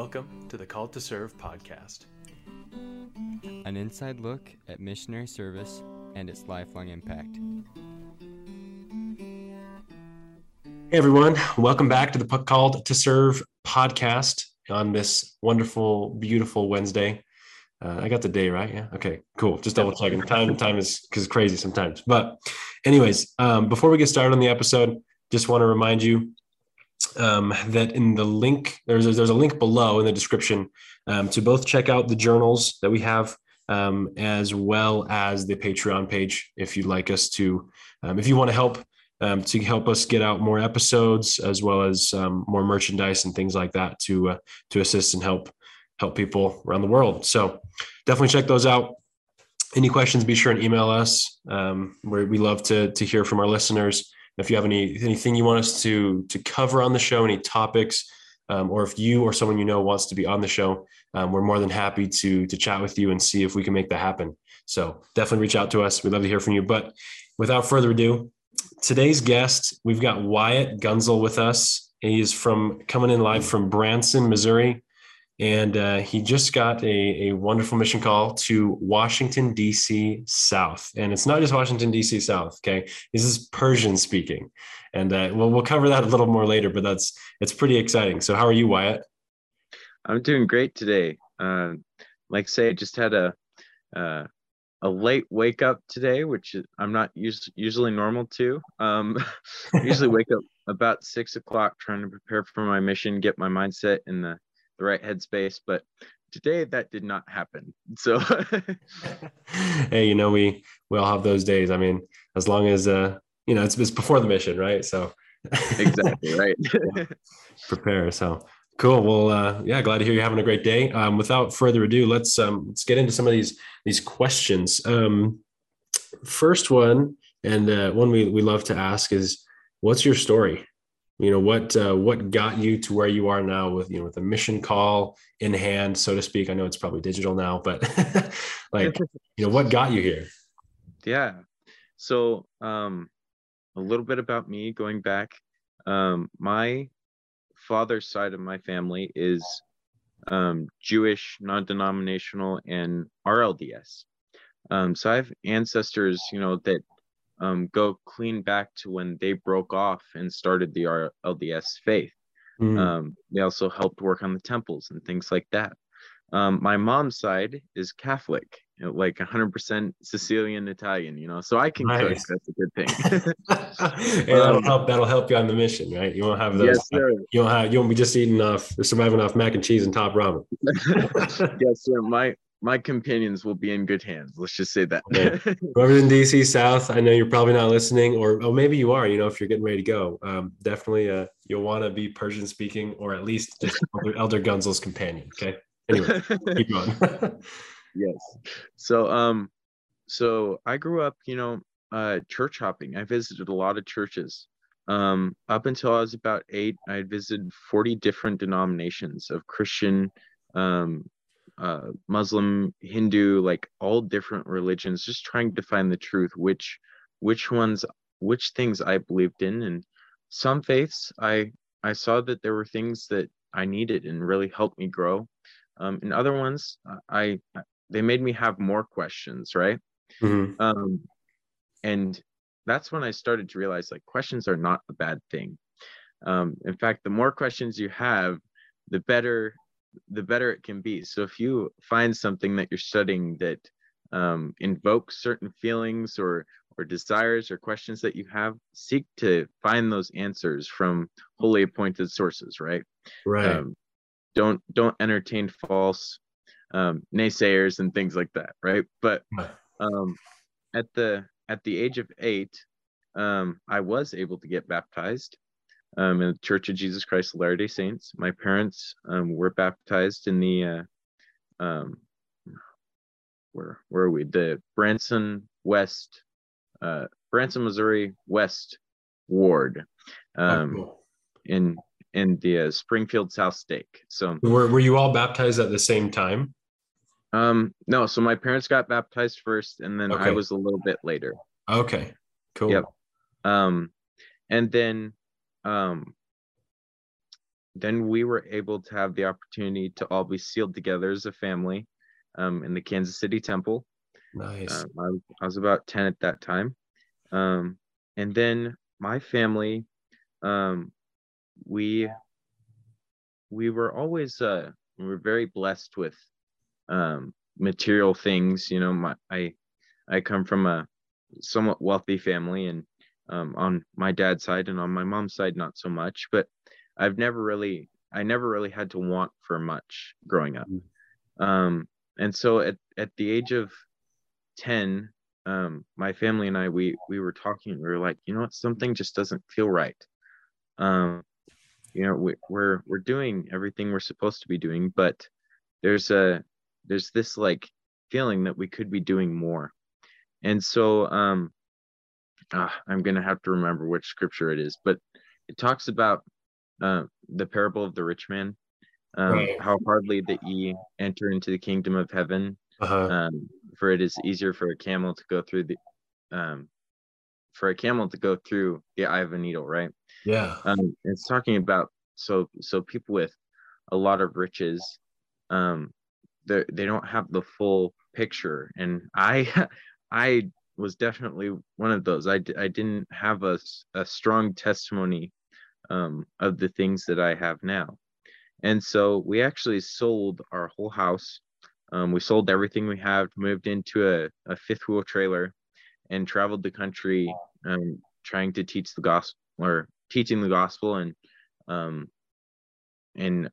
Welcome to the Called to Serve podcast. An inside look at missionary service and its lifelong impact. Hey everyone, welcome back to the Called to Serve podcast on this wonderful, beautiful Wednesday. Uh, I got the day right. Yeah. Okay. Cool. Just double checking. Time time is because crazy sometimes. But, anyways, um, before we get started on the episode, just want to remind you um, that in the link there's a, there's a link below in the description um, to both check out the journals that we have um, as well as the Patreon page if you'd like us to um, if you want to help um, to help us get out more episodes as well as um, more merchandise and things like that to uh, to assist and help help people around the world. So definitely check those out. Any questions? Be sure and email us. Where we love to to hear from our listeners. If you have any anything you want us to to cover on the show, any topics, um, or if you or someone you know wants to be on the show, um, we're more than happy to to chat with you and see if we can make that happen. So definitely reach out to us. We'd love to hear from you. But without further ado, today's guest, we've got Wyatt Gunzel with us. He is from coming in live from Branson, Missouri and uh, he just got a, a wonderful mission call to Washington D.C. South, and it's not just Washington D.C. South. Okay, this is Persian speaking, and uh, well, we'll cover that a little more later. But that's it's pretty exciting. So, how are you, Wyatt? I'm doing great today. Uh, like I say, I just had a uh, a late wake up today, which I'm not us- usually normal to. Um, usually wake up about six o'clock, trying to prepare for my mission, get my mindset in the the right headspace. But today that did not happen. So hey, you know, we we all have those days. I mean, as long as uh, you know, it's, it's before the mission, right? So exactly right. Prepare. So cool. Well, uh, yeah, glad to hear you're having a great day. Um, without further ado, let's um, let's get into some of these these questions. Um, first one, and uh, one we we love to ask is, what's your story? You know what uh, what got you to where you are now with you know with a mission call in hand so to speak? I know it's probably digital now but like you know what got you here? Yeah. So um a little bit about me going back. Um my father's side of my family is um jewish non-denominational and rlds um so i have ancestors you know that um, go clean back to when they broke off and started the LDS faith. Mm. Um, they also helped work on the temples and things like that. Um, my mom's side is Catholic, you know, like 100% Sicilian Italian, you know, so I can nice. cook. That's a good thing. that'll um, help. That'll help you on the mission, right? You won't have those. Yes, sir. You won't have. You won't be just eating off, surviving off mac and cheese and top ramen. yes, sir. My my companions will be in good hands. Let's just say that. yeah. Whoever's in DC South, I know you're probably not listening, or oh, maybe you are. You know, if you're getting ready to go, um, definitely uh, you'll want to be Persian speaking, or at least just Elder, Elder Gunzel's companion. Okay. Anyway, keep going. yes. So, um, so I grew up, you know, uh, church hopping. I visited a lot of churches. Um, up until I was about eight, I had visited 40 different denominations of Christian, um, uh, Muslim, Hindu, like all different religions, just trying to find the truth, which which ones, which things I believed in, and some faiths I I saw that there were things that I needed and really helped me grow. Um, and other ones, I they made me have more questions, right? Mm-hmm. Um, and that's when I started to realize like questions are not a bad thing. Um, in fact, the more questions you have, the better the better it can be. So if you find something that you're studying that um, invokes certain feelings or or desires or questions that you have, seek to find those answers from holy appointed sources. Right. Right. Um, don't don't entertain false um, naysayers and things like that. Right. But um, at the at the age of eight, um, I was able to get baptized um, in the Church of Jesus Christ of Latter-day Saints. My parents um, were baptized in the uh, um, where where are we? The Branson West, uh, Branson, Missouri West Ward, um, oh, cool. in in the uh, Springfield South Stake. So were were you all baptized at the same time? Um, no. So my parents got baptized first, and then okay. I was a little bit later. Okay, cool. Yep. Um, and then um then we were able to have the opportunity to all be sealed together as a family um, in the Kansas City Temple. Nice. Um, I, was- I was about 10 at that time. Um, and then my family, um, we we were always uh, we were very blessed with um, material things. You know, my I I come from a somewhat wealthy family, and um, on my dad's side and on my mom's side, not so much. But I've never really I never really had to want for much growing up. Um, and so at at the age of 10 um my family and i we we were talking we were like you know what something just doesn't feel right um you know we, we're we're doing everything we're supposed to be doing but there's a there's this like feeling that we could be doing more and so um ah, i'm gonna have to remember which scripture it is but it talks about uh, the parable of the rich man um, Right. how hardly that ye enter into the kingdom of heaven Uh-huh. um, for it is easier for a camel to go through the um, for a camel to go through the eye of a needle right yeah. um, it's talking about so so people with a lot of riches um they they don't have the full picture and i i was definitely one of those. I, d- I didn't have a, a strong testimony um of the things that i have now. And so we actually sold our whole house. Um, we sold everything we had moved into a, a fifth wheel trailer and traveled the country um, trying to teach the gospel or teaching the gospel and um and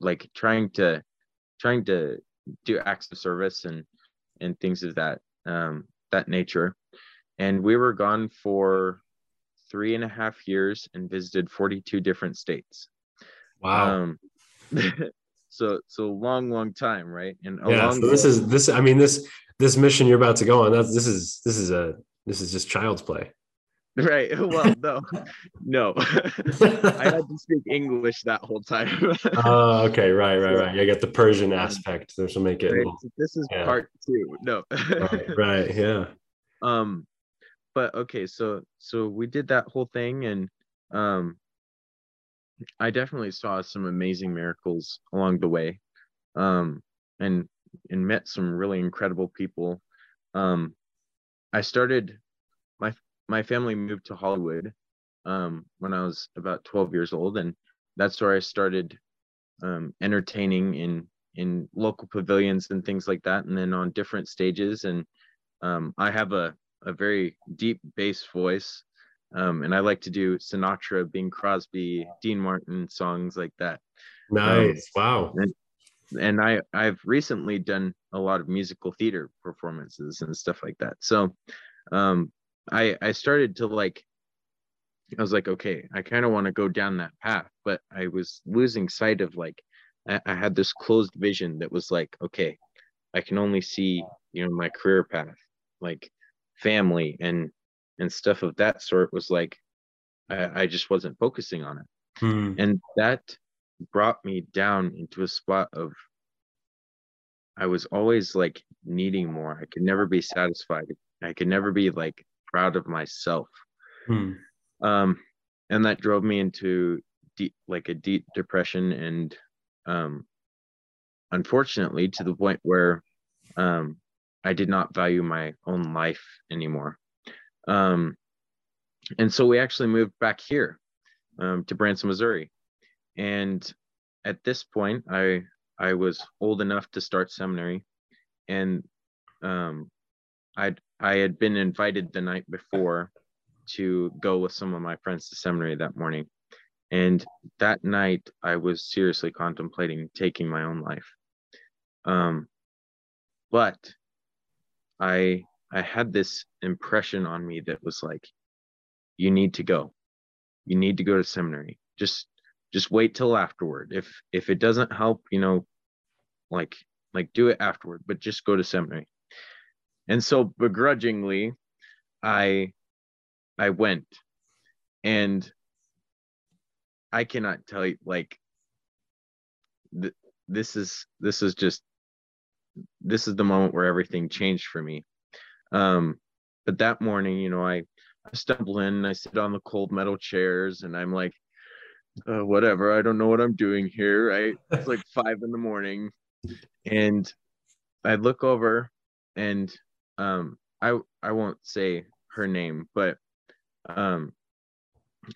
like trying to trying to do acts of service and and things of that um that nature and we were gone for three and a half years and visited 42 different states Wow. um so so long long time right and yeah. So this is this. I mean this this mission you're about to go on. That's this is this is a this is just child's play. Right well no no i had to speak english that whole time Oh, okay. Right. Right. Right. You got the Persian aspect. This will make it. Right, this is Yeah. part two no right, right. Yeah. um but okay so so we did that whole thing and um i definitely saw some amazing miracles along the way um and and met some really incredible people um i started my my family moved to hollywood um when i was about 12 years old and that's where i started um entertaining in in local pavilions and things like that and then on different stages and um i have a a very deep bass voice um and i like to do sinatra bing crosby dean martin songs like that Nice. wow. and I I've recently done a lot of musical theater performances and stuff like that. So um I I started to like I was like, okay, I kind of want to go down that path, but I was losing sight of like I, I had this closed vision that was like, okay, I can only see, you know, my career path, like family and and stuff of that sort was like I, I just wasn't focusing on it. Hmm. and that brought me down into a spot of i was always like needing more. I could never be satisfied. I could never be like proud of myself. Hmm. um and that drove me into deep like a deep depression and um unfortunately to the point where um i did not value my own life anymore. Um and so we actually moved back here um, to branson missouri. And at this point i i was old enough to start seminary and um i i had been invited the night before to go with some of my friends to seminary that morning. And that night i was seriously contemplating taking my own life. Um but i i had this impression on me that was like you need to go. You need to go to seminary. Just just wait till afterward. If if it doesn't help you know like like do it afterward but just go to seminary and so begrudgingly i i went and i cannot tell you like th- this is this is just this is the moment where everything changed for me um but that morning you know i i stumble in and i sit on the cold metal chairs and i'm like uh, whatever. I don't know what I'm doing here. Right? It's like five in the morning, and I look over, and um, I I won't say her name, but um,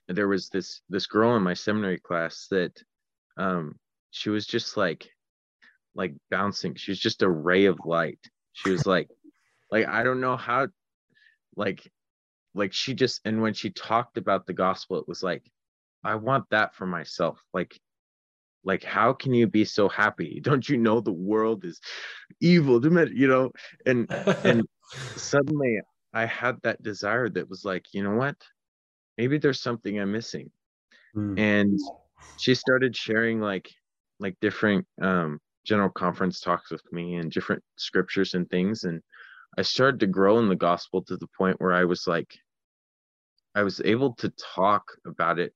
there was this this girl in my seminary class that um, she was just like like bouncing. She was just a ray of light. She was like like I don't know how like like she just and when she talked about the gospel it was like I want that for myself. Like like how can you be so happy? Don't you know the world is evil, you know? And and suddenly I had that desire that was like, you know what? Maybe there's something I'm missing. Mm. And she started sharing like like different um general conference talks with me and different scriptures and things and I started to grow in the gospel to the point where I was like I was able to talk about it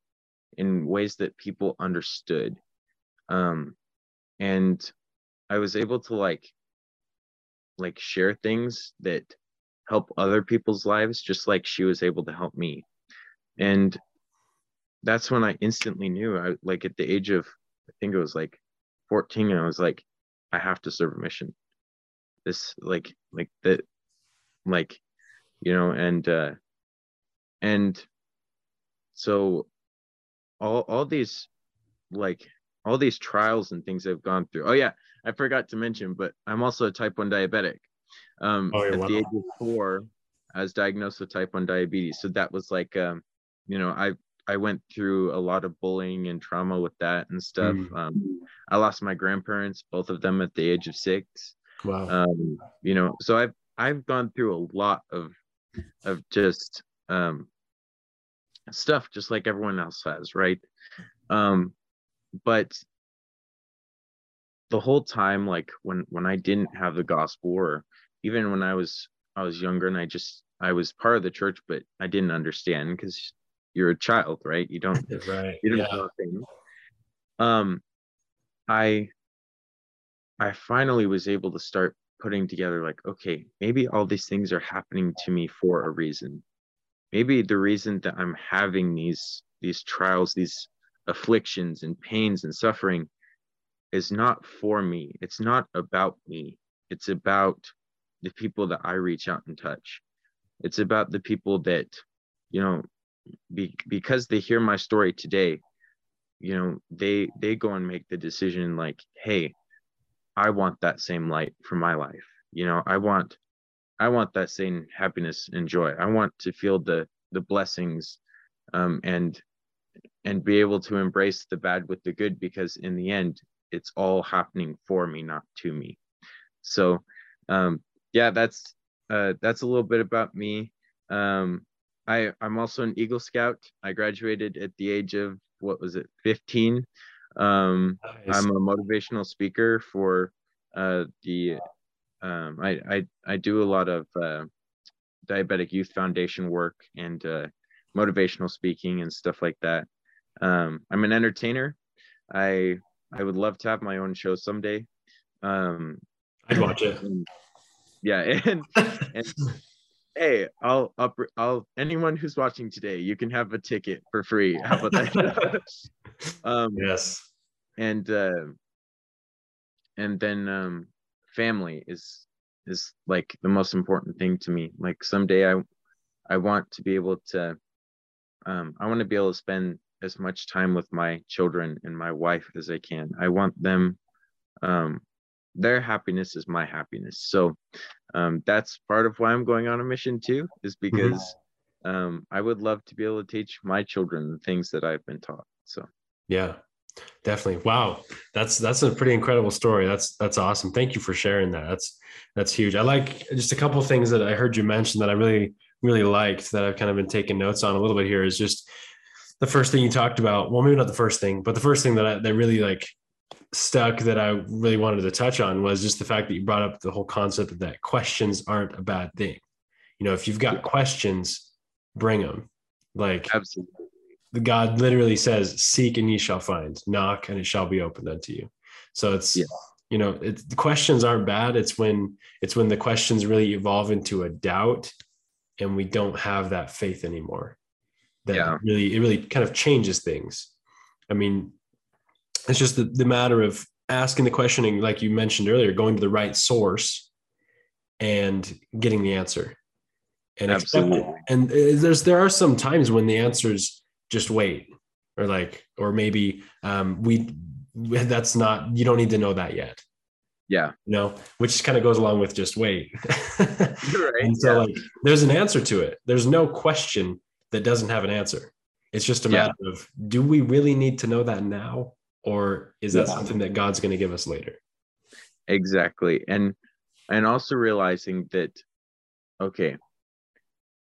in ways that people understood um and I was able to like like share things that help other people's lives just like she was able to help me. And that's when i instantly knew i like at the age of i think it was like 14 and i was like i have to serve a mission. This like like that like you know and uh and so all all these like all these trials and things i've gone through. Oh yeah i forgot to mention but i'm also a type 1 diabetic. Um oh, at the age of four i was diagnosed with type 1 diabetes. So that was like um you know i i went through a lot of bullying and trauma with that and stuff. Mm. um i lost my grandparents both of them at the age of six. Wow. Um you know so i've i've gone through a lot of of just um stuff just like everyone else has right? Um but the whole time like when when i didn't have the gospel or even when i was i was younger and i just i was part of the church but i didn't understand because you're a child right? You don't right you don't yeah. know things. Um i i finally was able to start putting together like okay maybe all these things are happening to me for a reason. Maybe the reason that i'm having these these trials these afflictions and pains and suffering is not for me. It's not about me. It's about the people that I reach out and touch. It's about the people that, you know, be, because they hear my story today, you know, they they go and make the decision like, hey, I want that same light for my life. You know, I want I want that same happiness and joy. I want to feel the the blessings um, and and be able to embrace the bad with the good because in the end it's all happening for me not to me. So um yeah that's uh that's a little bit about me. Um i i'm also an eagle scout. I graduated at the age of what was it 15 um nice. i'm a motivational speaker for uh the um i i, I do a lot of uh diabetic youth foundation work and uh motivational speaking and stuff like that um i'm an entertainer i I would love to have my own show someday. Um, I'd watch it. And, yeah, and, and hey, I'll up I'll anyone who's watching today, you can have a ticket for free. How about that? um, yes. And uh, and then um, family is is like the most important thing to me. Like someday I I want to be able to um, I want to be able to spend as much time with my children and my wife as I can. I want them, um, their happiness is my happiness. So um, that's part of why I'm going on a mission too, is mm-hmm. because mm-hmm. um, I would love to be able to teach my children the things that I've been taught. So yeah, definitely. Wow, that's that's a pretty incredible story. That's that's awesome. Thank you for sharing that. That's that's huge. I like just a couple of things that I heard you mention that I really really liked that I've kind of been taking notes on a little bit here is just the first thing you talked about. Well maybe not the first thing but the first thing that I, that really like stuck that i really wanted to touch on was just the fact that you brought up the whole concept that questions aren't a bad thing. You know if you've got questions bring them like absolutely. The god literally says seek and ye shall find knock and it shall be opened unto you. So it's yeah. you know it, the questions aren't bad. It's when it's when the questions really evolve into a doubt and we don't have that faith anymore that yeah. really it really kind of changes things I mean, it's just the, the matter of asking the questioning, like you mentioned earlier, going to the right source and getting the answer. And it. And uh, there's there are some times when the answers just wait, or like, or maybe um, we that's not you don't need to know that yet. Yeah. You know, which kind of goes along with just wait. right. And so yeah. like there's an answer to it. There's no question that doesn't have an answer. It's just a yeah. matter of do we really need to know that now? Or is that yeah. something that God's going to give us later? Exactly. And and also realizing that okay,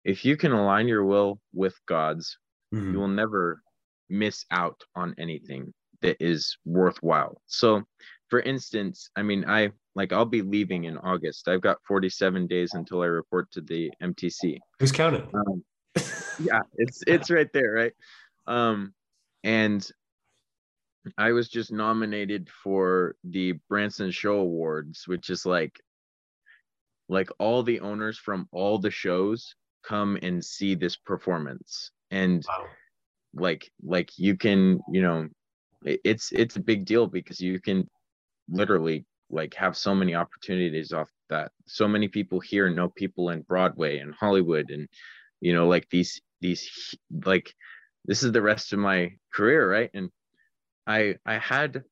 if you can align your will with God's, mm-hmm. you will never miss out on anything that is worthwhile. So, for instance, I mean, I like I'll be leaving in August. I've got 47 days until I report to the MTC. Who's counting? Um, yeah, it's it's right there, right? Um, and I was just nominated for the Branson Show Awards, which is like like all the owners from all the shows come and see this performance and wow. like like you can you know it's it's a big deal because you can literally like have so many opportunities off that so many people here know people in broadway and hollywood and you know like these these like this is the rest of my career right? And i i had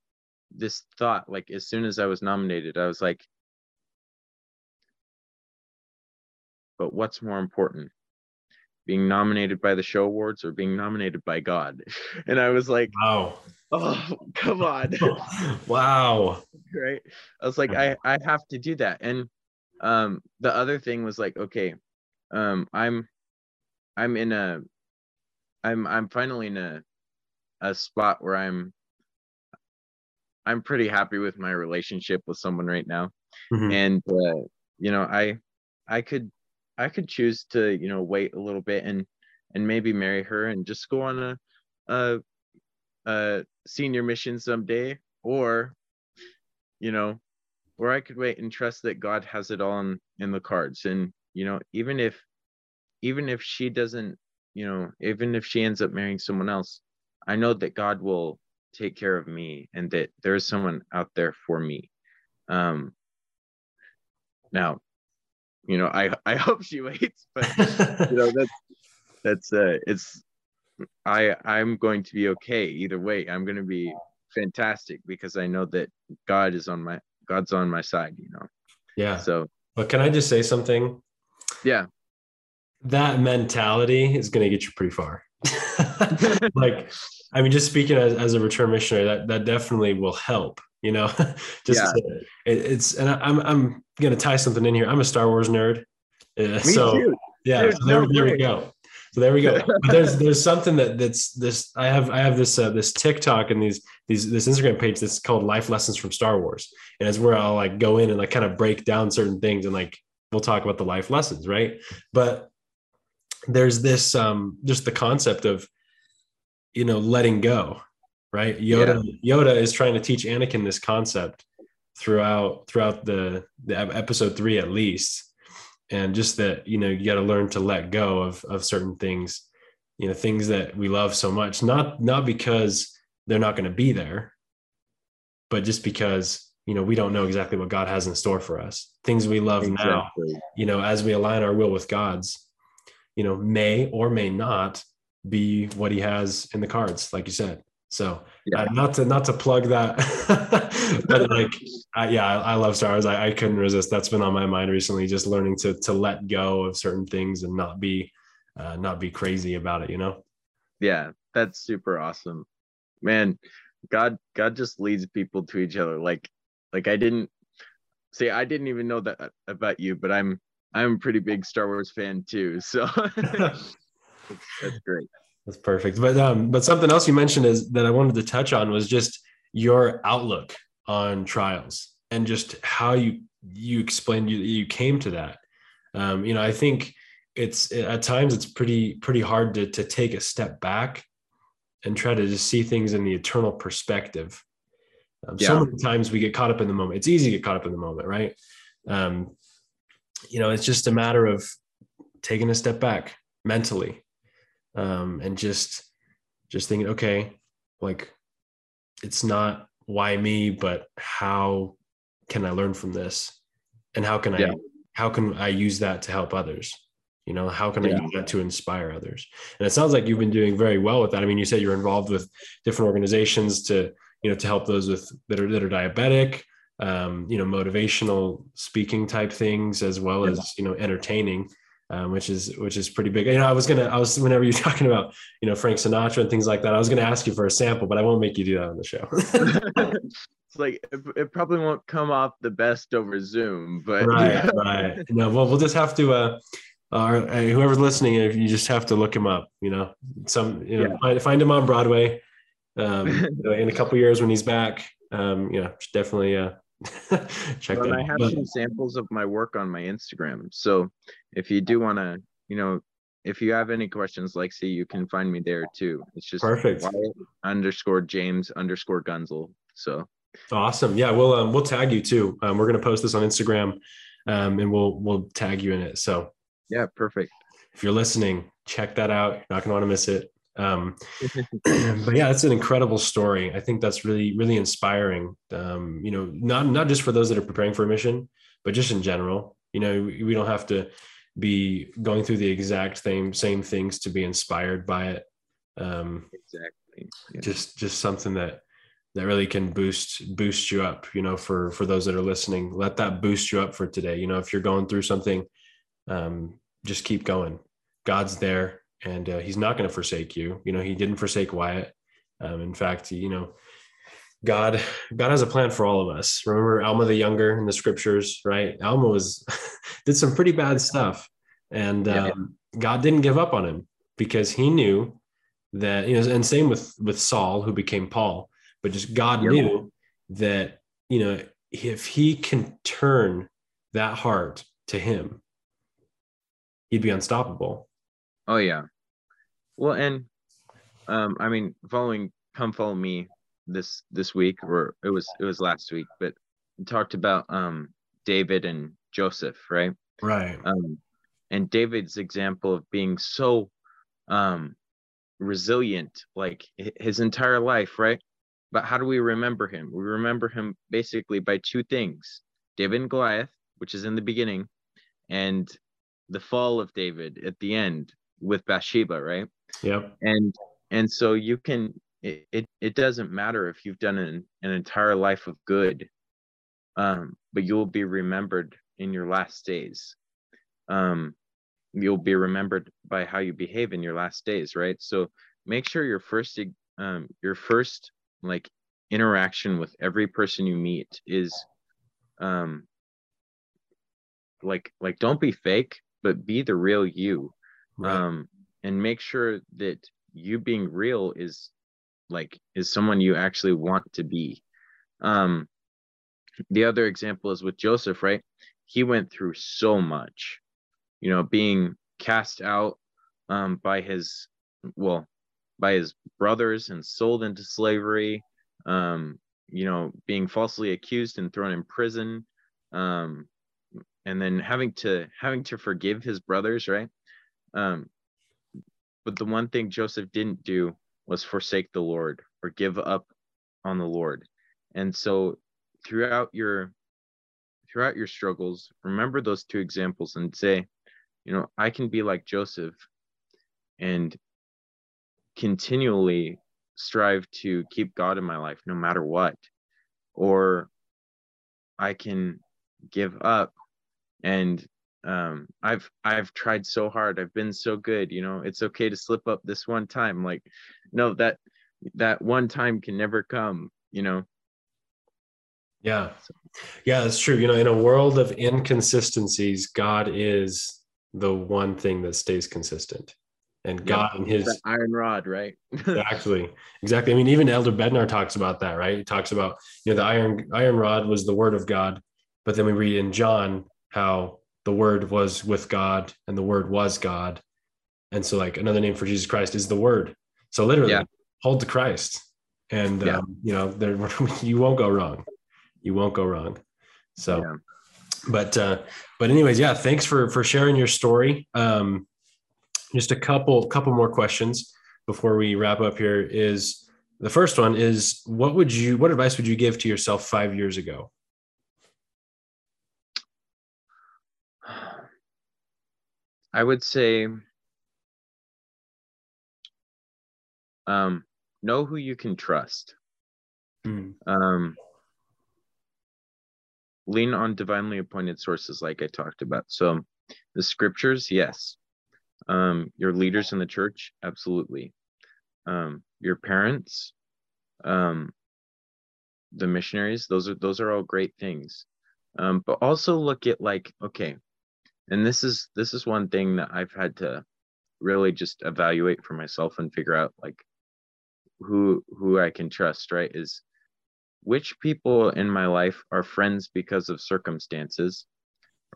this thought like as soon as i was nominated i was like but what's more important being nominated by the show awards or being nominated by god? And i was like wow. oh come on. Wow. Right? I was like i i have to do that. And um the other thing was like okay um i'm i'm in a i'm i'm finally in a a spot where i'm i'm pretty happy with my relationship with someone right now. Mm-hmm. and uh, you know i i could i could choose to you know wait a little bit and and maybe marry her and just go on a a, a senior mission someday. Or you know or i could wait and trust that god has it all in, in the cards. And you know even if even if she doesn't you know even if she ends up marrying someone else i know that god will take care of me and that there's someone out there for me um now you know i i hope she waits but you know that's that's uh it's I I'm going to be okay either way. I'm going to be fantastic because I know that God is on my God's on my side, you know. Yeah. So, but can I just say something? Yeah. That mentality is going to get you pretty far. like, I mean, just speaking as, as a return missionary, that that definitely will help. You know, just yeah. to, it, it's and I'm I'm going to tie something in here. I'm a Star Wars nerd, uh, so too. yeah. So there, no there we go. So there we go. But there's there's something that that's this. I have I have this uh, this TikTok and these these this Instagram page that's called Life Lessons from Star Wars, and it's where I'll like go in and like kind of break down certain things and like we'll talk about the life lessons, right? But there's this um just the concept of you know letting go, right? Yoda yeah. Yoda is trying to teach Anakin this concept throughout throughout the the episode three at least and just that you know you got to learn to let go of of certain things you know things that we love so much not not because they're not going to be there but just because you know we don't know exactly what god has in store for us things we love exactly. now you know as we align our will with god's you know may or may not be what he has in the cards like you said so yeah. uh, not to not to plug that, but like I, yeah, I, I, love Star Wars. I, I couldn't resist. That's been on my mind recently. Just learning to to let go of certain things and not be uh, not be crazy about it. You know. Yeah, that's super awesome, man. God God just leads people to each other. Like like I didn't say I didn't even know that about you, but I'm I'm a pretty big Star Wars fan too. So that's great. That's perfect. But um, but something else you mentioned is that I wanted to touch on was just your outlook on trials and just how you you explained you you came to that. Um, you know, I think it's at times it's pretty pretty hard to to take a step back and try to just see things in the eternal perspective. Um, yeah. So many times we get caught up in the moment. It's easy to get caught up in the moment, right? Um, you know, it's just a matter of taking a step back mentally um, and just just thinking, okay, like it's not why me, but how can I learn from this? And how can I Yeah. how can I use that to help others? You know, how can I use that to inspire others? And it sounds like you've been doing very well with that. I mean, you said you're involved with different organizations to, you know, to help those with that are that are diabetic, um, you know, motivational speaking type things, as well as you know, entertaining, um, which is which is pretty big. You know, I was gonna, I was whenever you're talking about, you know, Frank Sinatra and things like that, I was gonna ask you for a sample, but I won't make you do that on the show. it's like it, it probably won't come off the best over Zoom, but right, right. No, well, we'll just have to. uh uh, whoever's listening, if you just have to look him up, you know, some, you know, Yeah. find, find him on Broadway. Um, in a couple years when he's back, um, you know, definitely uh, check Well, that. I have But- some samples of my work on my Instagram. So if you do want to, you know, if you have any questions, like see, you can find me there too. It's just Perfect. Wyatt underscore James underscore Gunzel. So Awesome. Yeah, we'll um, we'll tag you too. Um, we're gonna post this on Instagram, um, and we'll we'll tag you in it. So yeah, perfect. if you're listening, check that out. You're not gonna want to miss it. Um, but yeah, it's an incredible story. I think that's really really inspiring. Um, you know, not not just for those that are preparing for a mission, but just in general. You know, we, we don't have to be going through the exact same same things to be inspired by it. Um, exactly. Yeah. just just something that that really can boost boost you up you know for for those that are listening let that boost you up for today you know if you're going through something um just keep going god's there and uh, he's not going to forsake you. You know he didn't forsake wyatt. Um in fact you know god god has a plan for all of us. Remember alma the younger in the scriptures right? Alma was did some pretty bad stuff and um, god didn't give up on him because he knew that you know and same with with saul who became paul but just god knew that you know if he can turn that heart to him he'd be unstoppable. Oh yeah. Well, and um, I mean, following "Come Follow Me" this this week, or it was it was last week, but we talked about um David and Joseph, right? right Um, and David's example of being so um resilient, like his entire life, right? But how do we remember him? We remember him basically by two things: David and Goliath, which is in the beginning, and the fall of David at the end with Bathsheba, right? Yep. And and so you can it, it it doesn't matter if you've done an, an entire life of good um but you'll be remembered in your last days. Um you'll be remembered by how you behave in your last days right? So make sure your first um your first like interaction with every person you meet is um like like don't be fake but be the real you. Right. Um and make sure that you being real is like is someone you actually want to be. Um the other example is with joseph right? He went through so much you know being cast out um by his well by his brothers and sold into slavery um you know being falsely accused and thrown in prison um and then having to having to forgive his brothers right? Um but the one thing Joseph didn't do was forsake the Lord or give up on the Lord. And so throughout your throughout your struggles, remember those two examples and say, you know, I can be like Joseph and continually strive to keep God in my life no matter what. Or I can give up and um i've i've tried so hard i've been so good you know it's okay to slip up this one time like no that that one time can never come you know Yeah. Yeah, that's true. You know, in a world of inconsistencies, God is the one thing that stays consistent. And Yeah. God and his iron rod right exactly. Exactly. I mean, even Elder Bednar talks about that, right? He talks about, you know, the iron iron rod was the word of God, but then we read in John how the word was with God and the word was God. And so like another name for Jesus Christ is the word. So literally Yeah. hold to Christ. And Yeah. um, you know, there you won't go wrong. You won't go wrong. So Yeah. but uh but anyways yeah thanks for for sharing your story um just a couple couple more questions before we wrap up here is The first one is what would you what advice would you give to yourself 5 years ago? I would say um know who you can trust. Mm. Um lean on divinely appointed sources like I talked about. So the scriptures, yes. Um your leaders in the church, absolutely. Um your parents, um the missionaries, those are those are all great things. Um but also look at like okay, and this is this is one thing that I've had to really just evaluate for myself and figure out like who who I can trust, right? Is which people in my life are friends because of circumstances,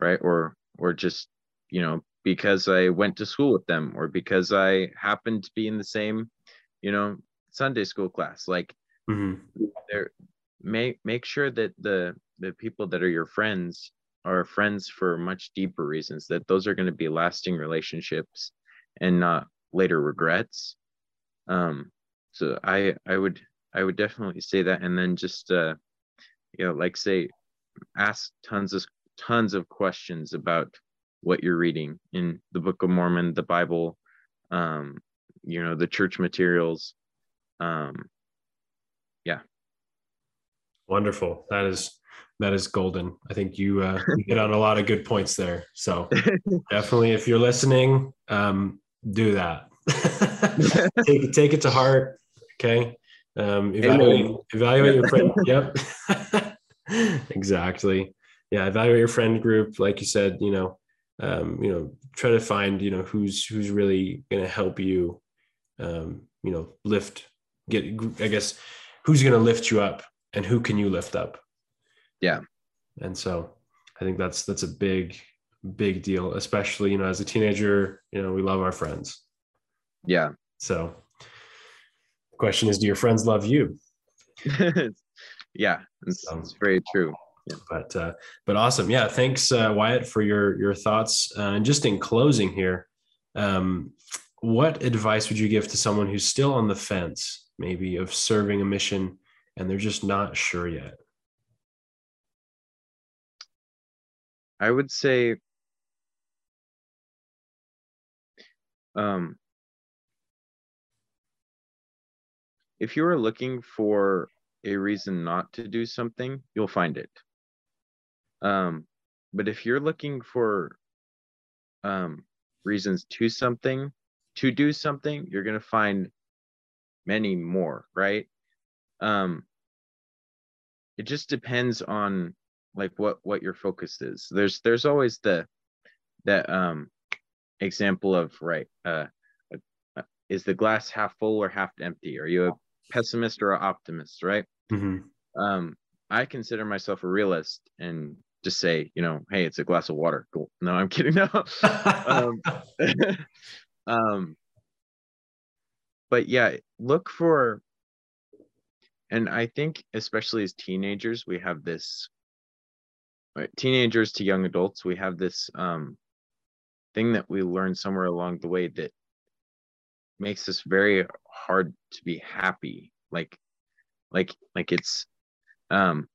right? Or or just, you know, because I went to school with them or because I happened to be in the same, you know, Sunday school class. Like Mhm. there make make sure that the the people that are your friends are friends for much deeper reasons that those are going to be lasting relationships and not later regrets. Um so i i would i would definitely say that and then just uh you know like say ask tons of tons of questions about what you're reading in the book of mormon the bible um you know the church materials um Wonderful. That is that is golden. I think you uh, you hit on a lot of good points there. So definitely, if you're listening, um, do that. take it, take it to heart. Okay. Um, evaluate evaluate your friend. Yep. exactly. Yeah. Evaluate your friend group. Like you said, you know, um, you know, try to find, you know, who's who's really going to help you, um, you know, lift. Get. I guess who's going to lift you up and who can you lift up? Yeah. and so i think that's that's a big big deal especially you know as a teenager you know we love our friends. Yeah. So the question is do your friends love you? Yeah it's, So- it's very true. But uh but awesome. Yeah thanks uh wyatt for your your thoughts. Uh, and just in closing here um what advice would you give to someone who's still on the fence maybe of serving a mission and they're just not sure yet I would say um if you are looking for a reason not to do something, you'll find it. Um but if you're looking for um reasons to something, to do something, you're going to find many more, right? Um it just depends on like what what your focus is. There's there's always the that um example of right uh, uh is the glass half full or half empty? Are you a pessimist or an optimist right? Mhm. um i consider myself a realist and just say you know hey it's a glass of water. Cool. No i'm kidding. No. Um, um but yeah look for and i think especially as teenagers we have this right, teenagers to young adults we have this um thing that we learn somewhere along the way that makes us very hard to be happy like like like it's um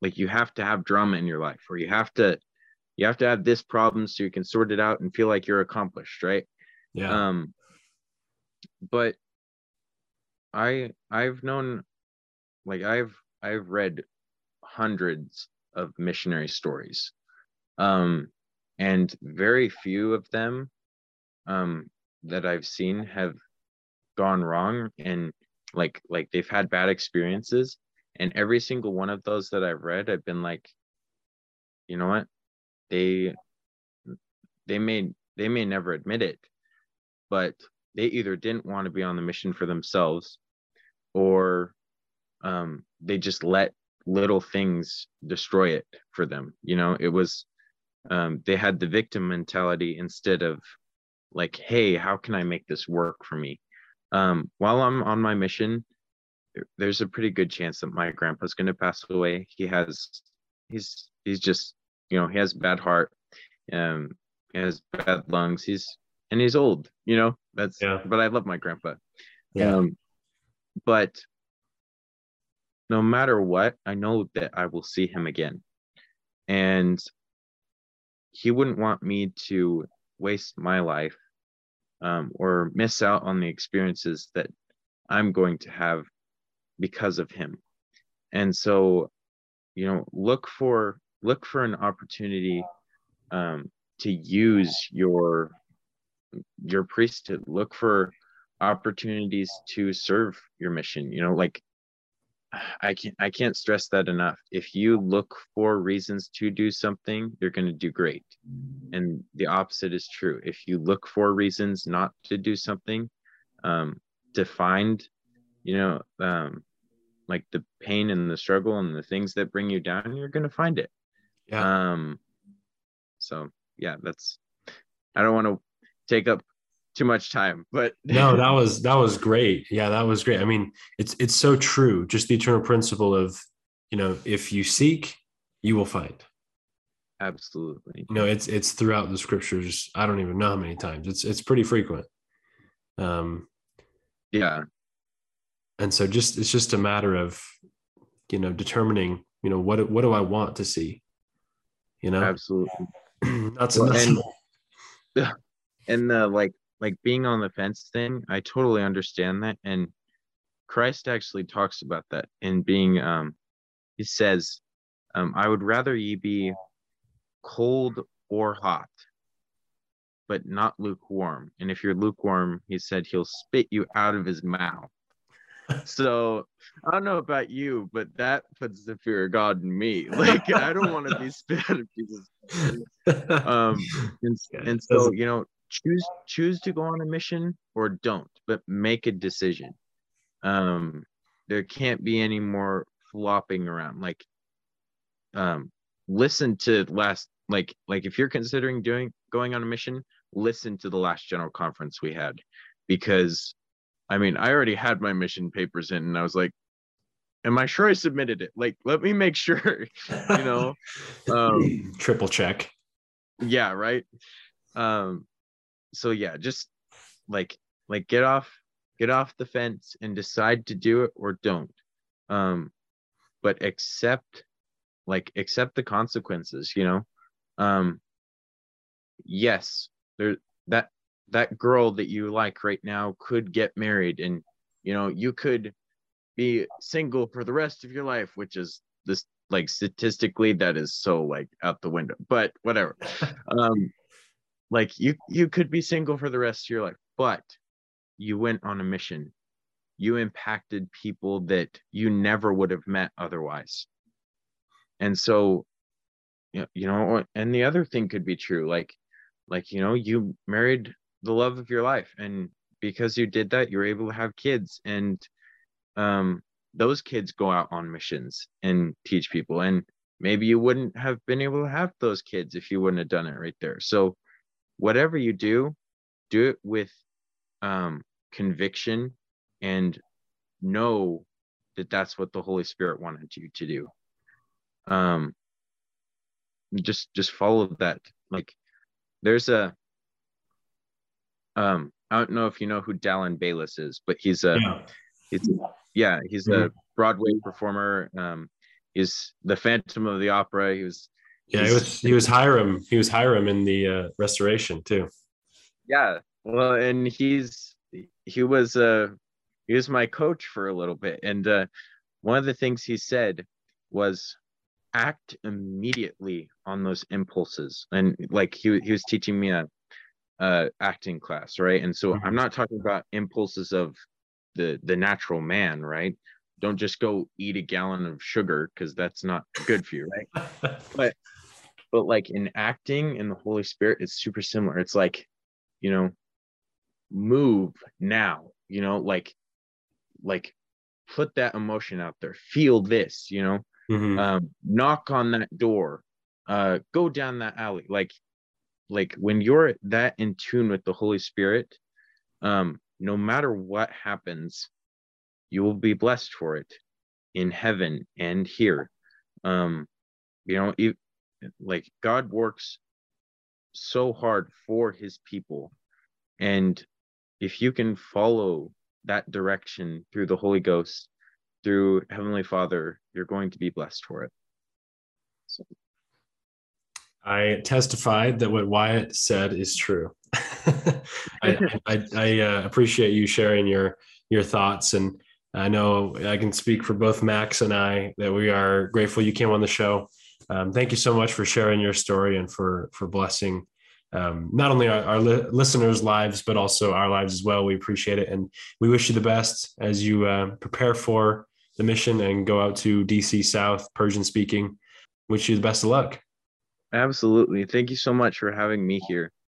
like you have to have drama in your life or you have to you have to have this problem so you can sort it out and feel like you're accomplished right? Yeah. Um but i i've known like i've i've read hundreds of missionary stories um and very few of them um that i've seen have gone wrong and like like they've had bad experiences. And every single one of those that i've read i've been like you know what? They they may they may never admit it but they either didn't want to be on the mission for themselves or um, they just let little things destroy it for them you know? It was um, they had the victim mentality instead of like hey how can i make this work for me? Um, while i'm on my mission there's a pretty good chance that my grandpa's going to pass away. He has he's he's just you know he has bad heart um he has bad lungs. He's and he's old you know that's Yeah. but i love my grandpa yeah um but no matter what, I know that I will see him again. And he wouldn't want me to waste my life um, or miss out on the experiences that I'm going to have because of him. And so, you know, look for look for an opportunity um, to use your your priesthood. Look for opportunities to serve your mission. You know, like I can't I can't stress that enough. If you look for reasons to do something, you're going to do great. And the opposite is true. If you look for reasons not to do something, um, to find, you know, um, like the pain and the struggle and the things that bring you down, you're going to find it. Yeah. Um, so yeah, that's. I don't want to take up too much time but no that was that was great. Yeah that was great. I mean it's it's so true. Just the eternal principle of you know if you seek you will find. Absolutely. You know it's it's throughout the scriptures. I don't even know how many times. It's it's pretty frequent. Um yeah. and so just it's just a matter of you know determining you know what what do i want to see? You know? Absolutely. That's, well, and, and the like like being on the fence thing, I totally understand that. And Christ actually talks about that in being, um, he says, um, I would rather ye be cold or hot, but not lukewarm. And if you're lukewarm, he said he'll spit you out of his mouth. so I don't know about you, but that puts the fear of God in me. Like I don't want to be spit out of Jesus. Um, and, and so you know, choose choose to go on a mission or don't but make a decision. Um there can't be any more flopping around like um listen to last like like if you're considering doing going on a mission listen to the last general conference we had because i mean i already had my mission papers in and i was like am i sure i submitted it? Like let me make sure you know? Um triple check. Yeah right? Um so yeah, just like like get off get off the fence and decide to do it or don't. Um, but accept like accept the consequences, you know. Um, yes, there that that girl that you like right now could get married and you know you could be single for the rest of your life which is this like statistically that is so like out the window but whatever um like you you could be single for the rest of your life but you went on a mission. You impacted people that you never would have met otherwise. And so you know and the other thing could be true like like you know you married the love of your life and because you did that you're able to have kids and um those kids go out on missions and teach people and maybe you wouldn't have been able to have those kids if you wouldn't have done it right there. So whatever you do, do it with um, conviction and know that that's what the Holy Spirit wanted you to do. Um, just just follow that. Like, there's a um, I don't know if you know who Dallyn Bayles is, but he's a yeah. he's yeah he's a Broadway performer. Um, he's the Phantom of the Opera. He was yeah, he was he was Hyrum. He was Hyrum in the uh, restoration too. Yeah, well, and he's he was uh he was my coach for a little bit, and uh, one of the things he said was act immediately on those impulses, and like he he was teaching me a, a acting class, right? And so mm-hmm. I'm not talking about impulses of the the natural man, right? Don't just go eat a gallon of sugar because that's not good for you, right? but but like in acting in the holy spirit it's super similar. It's like you know move now you know like like put that emotion out there. Feel this you know? Mm-hmm. um, knock on that door. Uh go down that alley. Like like when you're that in tune with the holy spirit um no matter what happens you will be blessed for it in heaven and here. Um you know like God works so hard for his people. And if you can follow that direction through the Holy Ghost, through Heavenly Father, you're going to be blessed for it. So. I testified that what Wyatt said is true. I, I, I uh, appreciate you sharing your your thoughts, and I know I can speak for both Max and I that we are grateful you came on the show. Um, thank you so much for sharing your story and for for blessing um, not only our, our li- listeners' lives but also our lives as well. We appreciate it, and we wish you the best as you uh, prepare for the mission and go out to DC South Persian speaking. Wish you the best of luck. Absolutely. Thank you so much for having me here.